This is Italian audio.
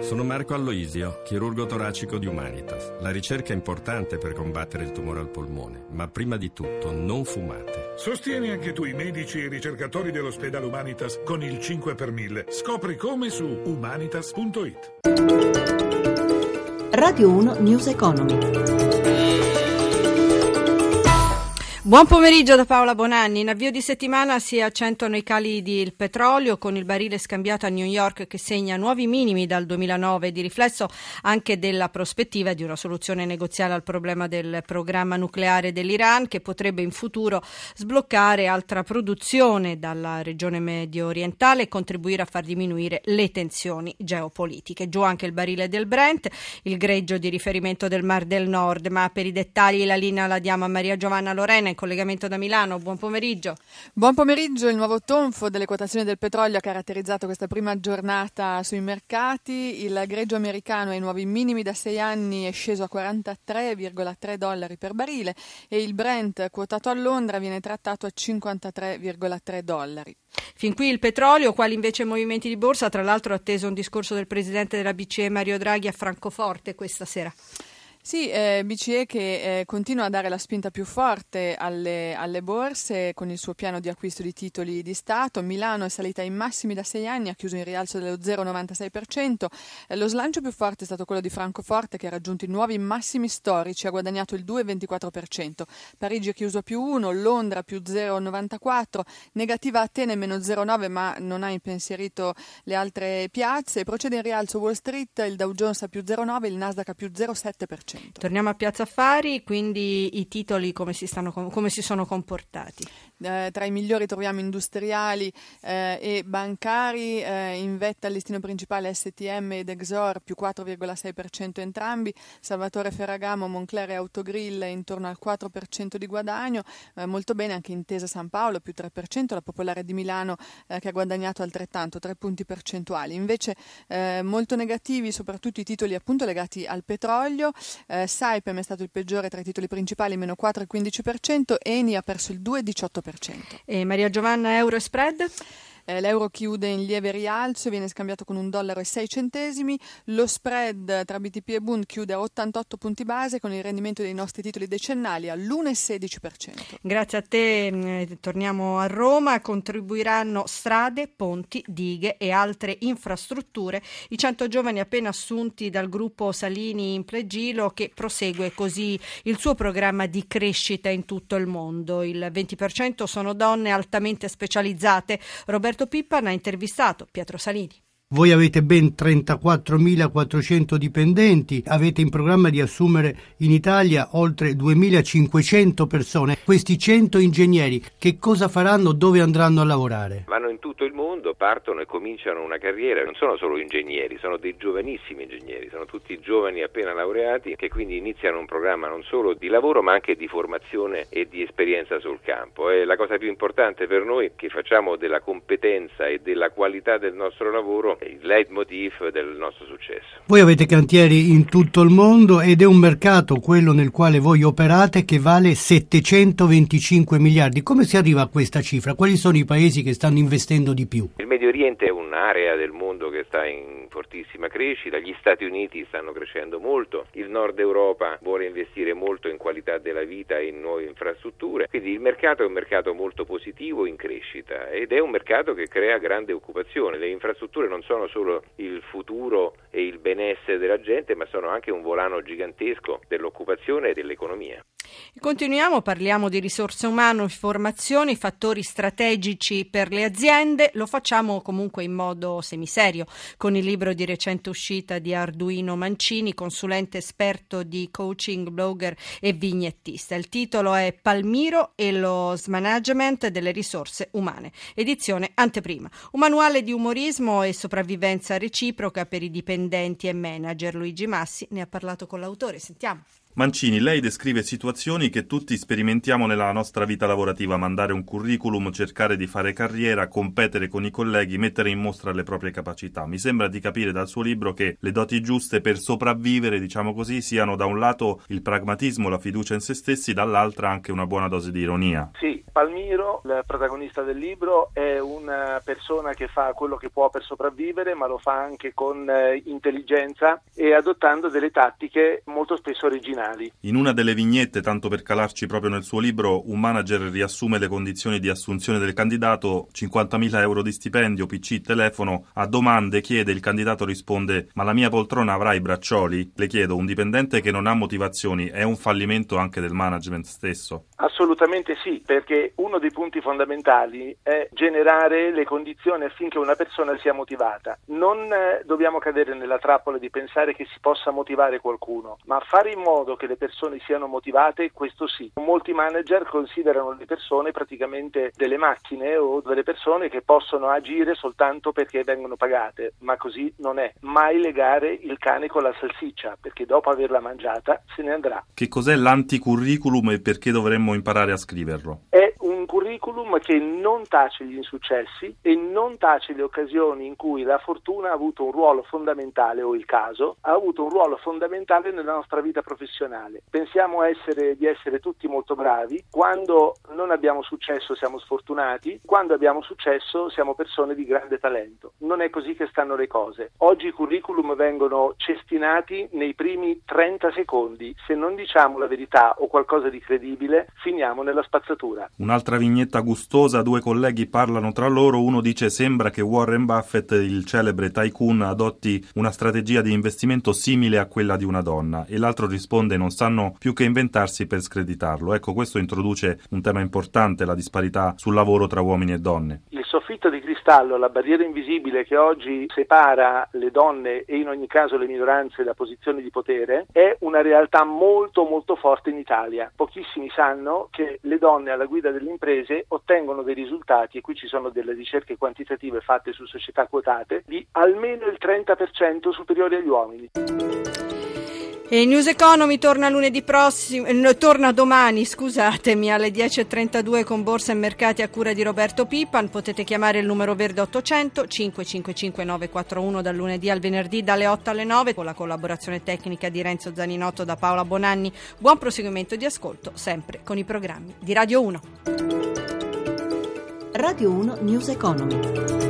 Sono Marco Alloisio, chirurgo toracico di Humanitas. La ricerca è importante per combattere il tumore al polmone, ma prima di tutto non fumate. Sostieni anche tu i medici e i ricercatori dell'ospedale Humanitas con il 5 per 1000. Scopri come su humanitas.it. Radio 1 News Economy. Buon pomeriggio da Paola Bonanni. In avvio di settimana si accentuano i cali del petrolio con il barile scambiato a New York che segna nuovi minimi dal 2009 di riflesso anche della prospettiva di una soluzione negoziale al problema del programma nucleare dell'Iran che potrebbe in futuro sbloccare altra produzione dalla regione medio orientale e contribuire a far diminuire le tensioni geopolitiche. Giù anche il barile del Brent, il greggio di riferimento del Mar del Nord, ma per i dettagli la linea la diamo a Maria Giovanna Lorena in collegamento da Milano. Buon pomeriggio. Buon pomeriggio. Il nuovo tonfo delle quotazioni del petrolio ha caratterizzato questa prima giornata sui mercati. Il greggio americano ai nuovi minimi da sei anni è sceso a 43,3 dollari per barile e il Brent quotato a Londra viene trattato a 53,3 dollari. Fin qui il petrolio, quali invece movimenti di borsa, tra l'altro atteso un discorso del presidente della BCE Mario Draghi a Francoforte questa sera. Sì, eh, BCE che eh, continua a dare la spinta più forte alle, alle, borse con il suo piano di acquisto di titoli di Stato. Milano è salita ai massimi da sei anni, ha chiuso in rialzo dello 0,96%. Eh, lo slancio più forte è stato quello di Francoforte che ha raggiunto i nuovi massimi storici, ha guadagnato il 2,24%. Parigi ha chiuso a più 1, Londra più 0,94%, negativa Atene meno 0,9% ma non ha impensierito le altre piazze. Procede in rialzo Wall Street, il Dow Jones a più 0,9%, il Nasdaq a più 0,7%. Torniamo a Piazza Affari, quindi i titoli come si, stanno, come si sono comportati? Eh, tra i migliori troviamo industriali eh, e bancari, eh, in vetta al listino principale STM ed Exor più 4,6% entrambi, Salvatore Ferragamo, Moncler e Autogrill intorno al 4% di guadagno, eh, molto bene anche Intesa San Paolo più 3%, la Popolare di Milano che ha guadagnato altrettanto 3 punti percentuali. Invece molto negativi soprattutto i titoli appunto legati al petrolio, Saipem è stato il peggiore tra i titoli principali, meno 4,15%, Eni ha perso il 2,18%. E Maria Giovanna, euro e spread? Eh, l'euro chiude in lieve rialzo viene scambiato con un dollaro e 6 centesimi. Lo spread tra BTP e Bund chiude a 88 punti base con il rendimento dei nostri titoli decennali all'1,16%. Grazie a te, mm, torniamo a Roma. Contribuiranno strade, ponti, dighe e altre infrastrutture i 100 giovani appena assunti dal gruppo Salini in Plegilo che prosegue così il suo programma di crescita in tutto il mondo. Il 20% sono donne altamente specializzate. Roberto Roberto Pippan ha intervistato Pietro Salini. Voi avete ben 34.400 dipendenti, avete in programma di assumere in Italia oltre 2.500 persone. Questi 100 ingegneri che cosa faranno, dove andranno a lavorare? Vanno in tutto il mondo, partono e cominciano una carriera, non sono solo ingegneri, sono dei giovanissimi ingegneri, sono tutti giovani appena laureati che quindi iniziano un programma non solo di lavoro ma anche di formazione e di esperienza sul campo. E la cosa più importante per noi è che facciamo della competenza e della qualità del nostro lavoro il leitmotiv del nostro successo. Voi avete cantieri in tutto il mondo ed è un mercato, quello nel quale voi operate, che vale 725 miliardi. Come si arriva a questa cifra? Quali sono i paesi che stanno investendo di più? Il Medio Oriente è un'area del mondo che sta in fortissima crescita, gli Stati Uniti stanno crescendo molto, il Nord Europa vuole investire molto in qualità della vita e in nuove infrastrutture, quindi il mercato è un mercato molto positivo in crescita ed è un mercato che crea grande occupazione, le infrastrutture non sono solo il futuro e il benessere della gente, ma sono anche un volano gigantesco dell'occupazione e dell'economia. Continuiamo, parliamo di risorse umane, formazione, fattori strategici per le aziende. Lo facciamo comunque in modo semiserio con il libro di recente uscita di Arduino Mancini, consulente esperto di coaching, blogger e vignettista. Il titolo è Palmiro e lo smanagement delle risorse umane, edizione anteprima. Un manuale di umorismo e sopravvivenza reciproca per i dipendenti e manager. Luigi Massi ne ha parlato con l'autore. Sentiamo. Mancini, lei descrive situazioni che tutti sperimentiamo nella nostra vita lavorativa, mandare un curriculum, cercare di fare carriera, competere con i colleghi, mettere in mostra le proprie capacità. Mi sembra di capire dal suo libro che le doti giuste per sopravvivere, diciamo così, siano da un lato il pragmatismo, la fiducia in se stessi, dall'altra anche una buona dose di ironia. Sì, Palmiro, il protagonista del libro, è una persona che fa quello che può per sopravvivere, ma lo fa anche con eh, intelligenza e adottando delle tattiche molto spesso originali originali. In una delle vignette, tanto per calarci proprio nel suo libro, un manager riassume le condizioni di assunzione del candidato, 50.000 euro di stipendio, PC, telefono, a domande chiede, il candidato risponde ma la mia poltrona avrà i braccioli? Le chiedo, un dipendente che non ha motivazioni è un fallimento anche del management stesso? Assolutamente sì, perché uno dei punti fondamentali è generare le condizioni affinché una persona sia motivata. Non eh, dobbiamo cadere nella trappola di pensare che si possa motivare qualcuno, ma fare in modo modo che le persone siano motivate, questo sì. Molti manager considerano le persone praticamente delle macchine o delle persone che possono agire soltanto perché vengono pagate, ma così non è. Mai legare il cane con la salsiccia, perché dopo averla mangiata se ne andrà. Che cos'è l'anticurriculum e perché dovremmo imparare a scriverlo? È un curriculum che non tace gli insuccessi e non tace le occasioni in cui la fortuna ha avuto un ruolo fondamentale o il caso ha avuto un ruolo fondamentale nella nostra vita professionale. Pensiamo essere, di essere tutti molto bravi, quando non abbiamo successo siamo sfortunati, quando abbiamo successo siamo persone di grande talento. Non è così che stanno le cose. Oggi i curriculum vengono cestinati nei primi 30 secondi. Se non diciamo la verità o qualcosa di credibile, finiamo nella spazzatura. Un'altra vignetta gustosa, due colleghi parlano tra loro, uno dice sembra che Warren Buffett, il celebre tycoon, adotti una strategia di investimento simile a quella di una donna e l'altro risponde non sanno più che inventarsi per screditarlo. Ecco, questo introduce un tema importante, la disparità sul lavoro tra uomini e donne. Il soffitto di cristallo, la barriera invisibile che oggi separa le donne e in ogni caso le minoranze da posizioni di potere, è una realtà molto molto forte in Italia. Pochissimi sanno che le donne alla guida delle imprese ottengono dei risultati, e qui ci sono delle ricerche quantitative fatte su società quotate, di almeno il 30% superiori agli uomini. E News Economy torna lunedì prossimo, eh, torna domani, scusatemi, alle 10.32 con Borsa e Mercati a cura di Roberto Pipan. Potete chiamare il numero verde 800 555 941 dal lunedì al venerdì dalle 8 alle 9 con la collaborazione tecnica di Renzo Zaninotto da Paola Bonanni. Buon proseguimento di ascolto, sempre con i programmi di Radio 1. Radio 1 News Economy.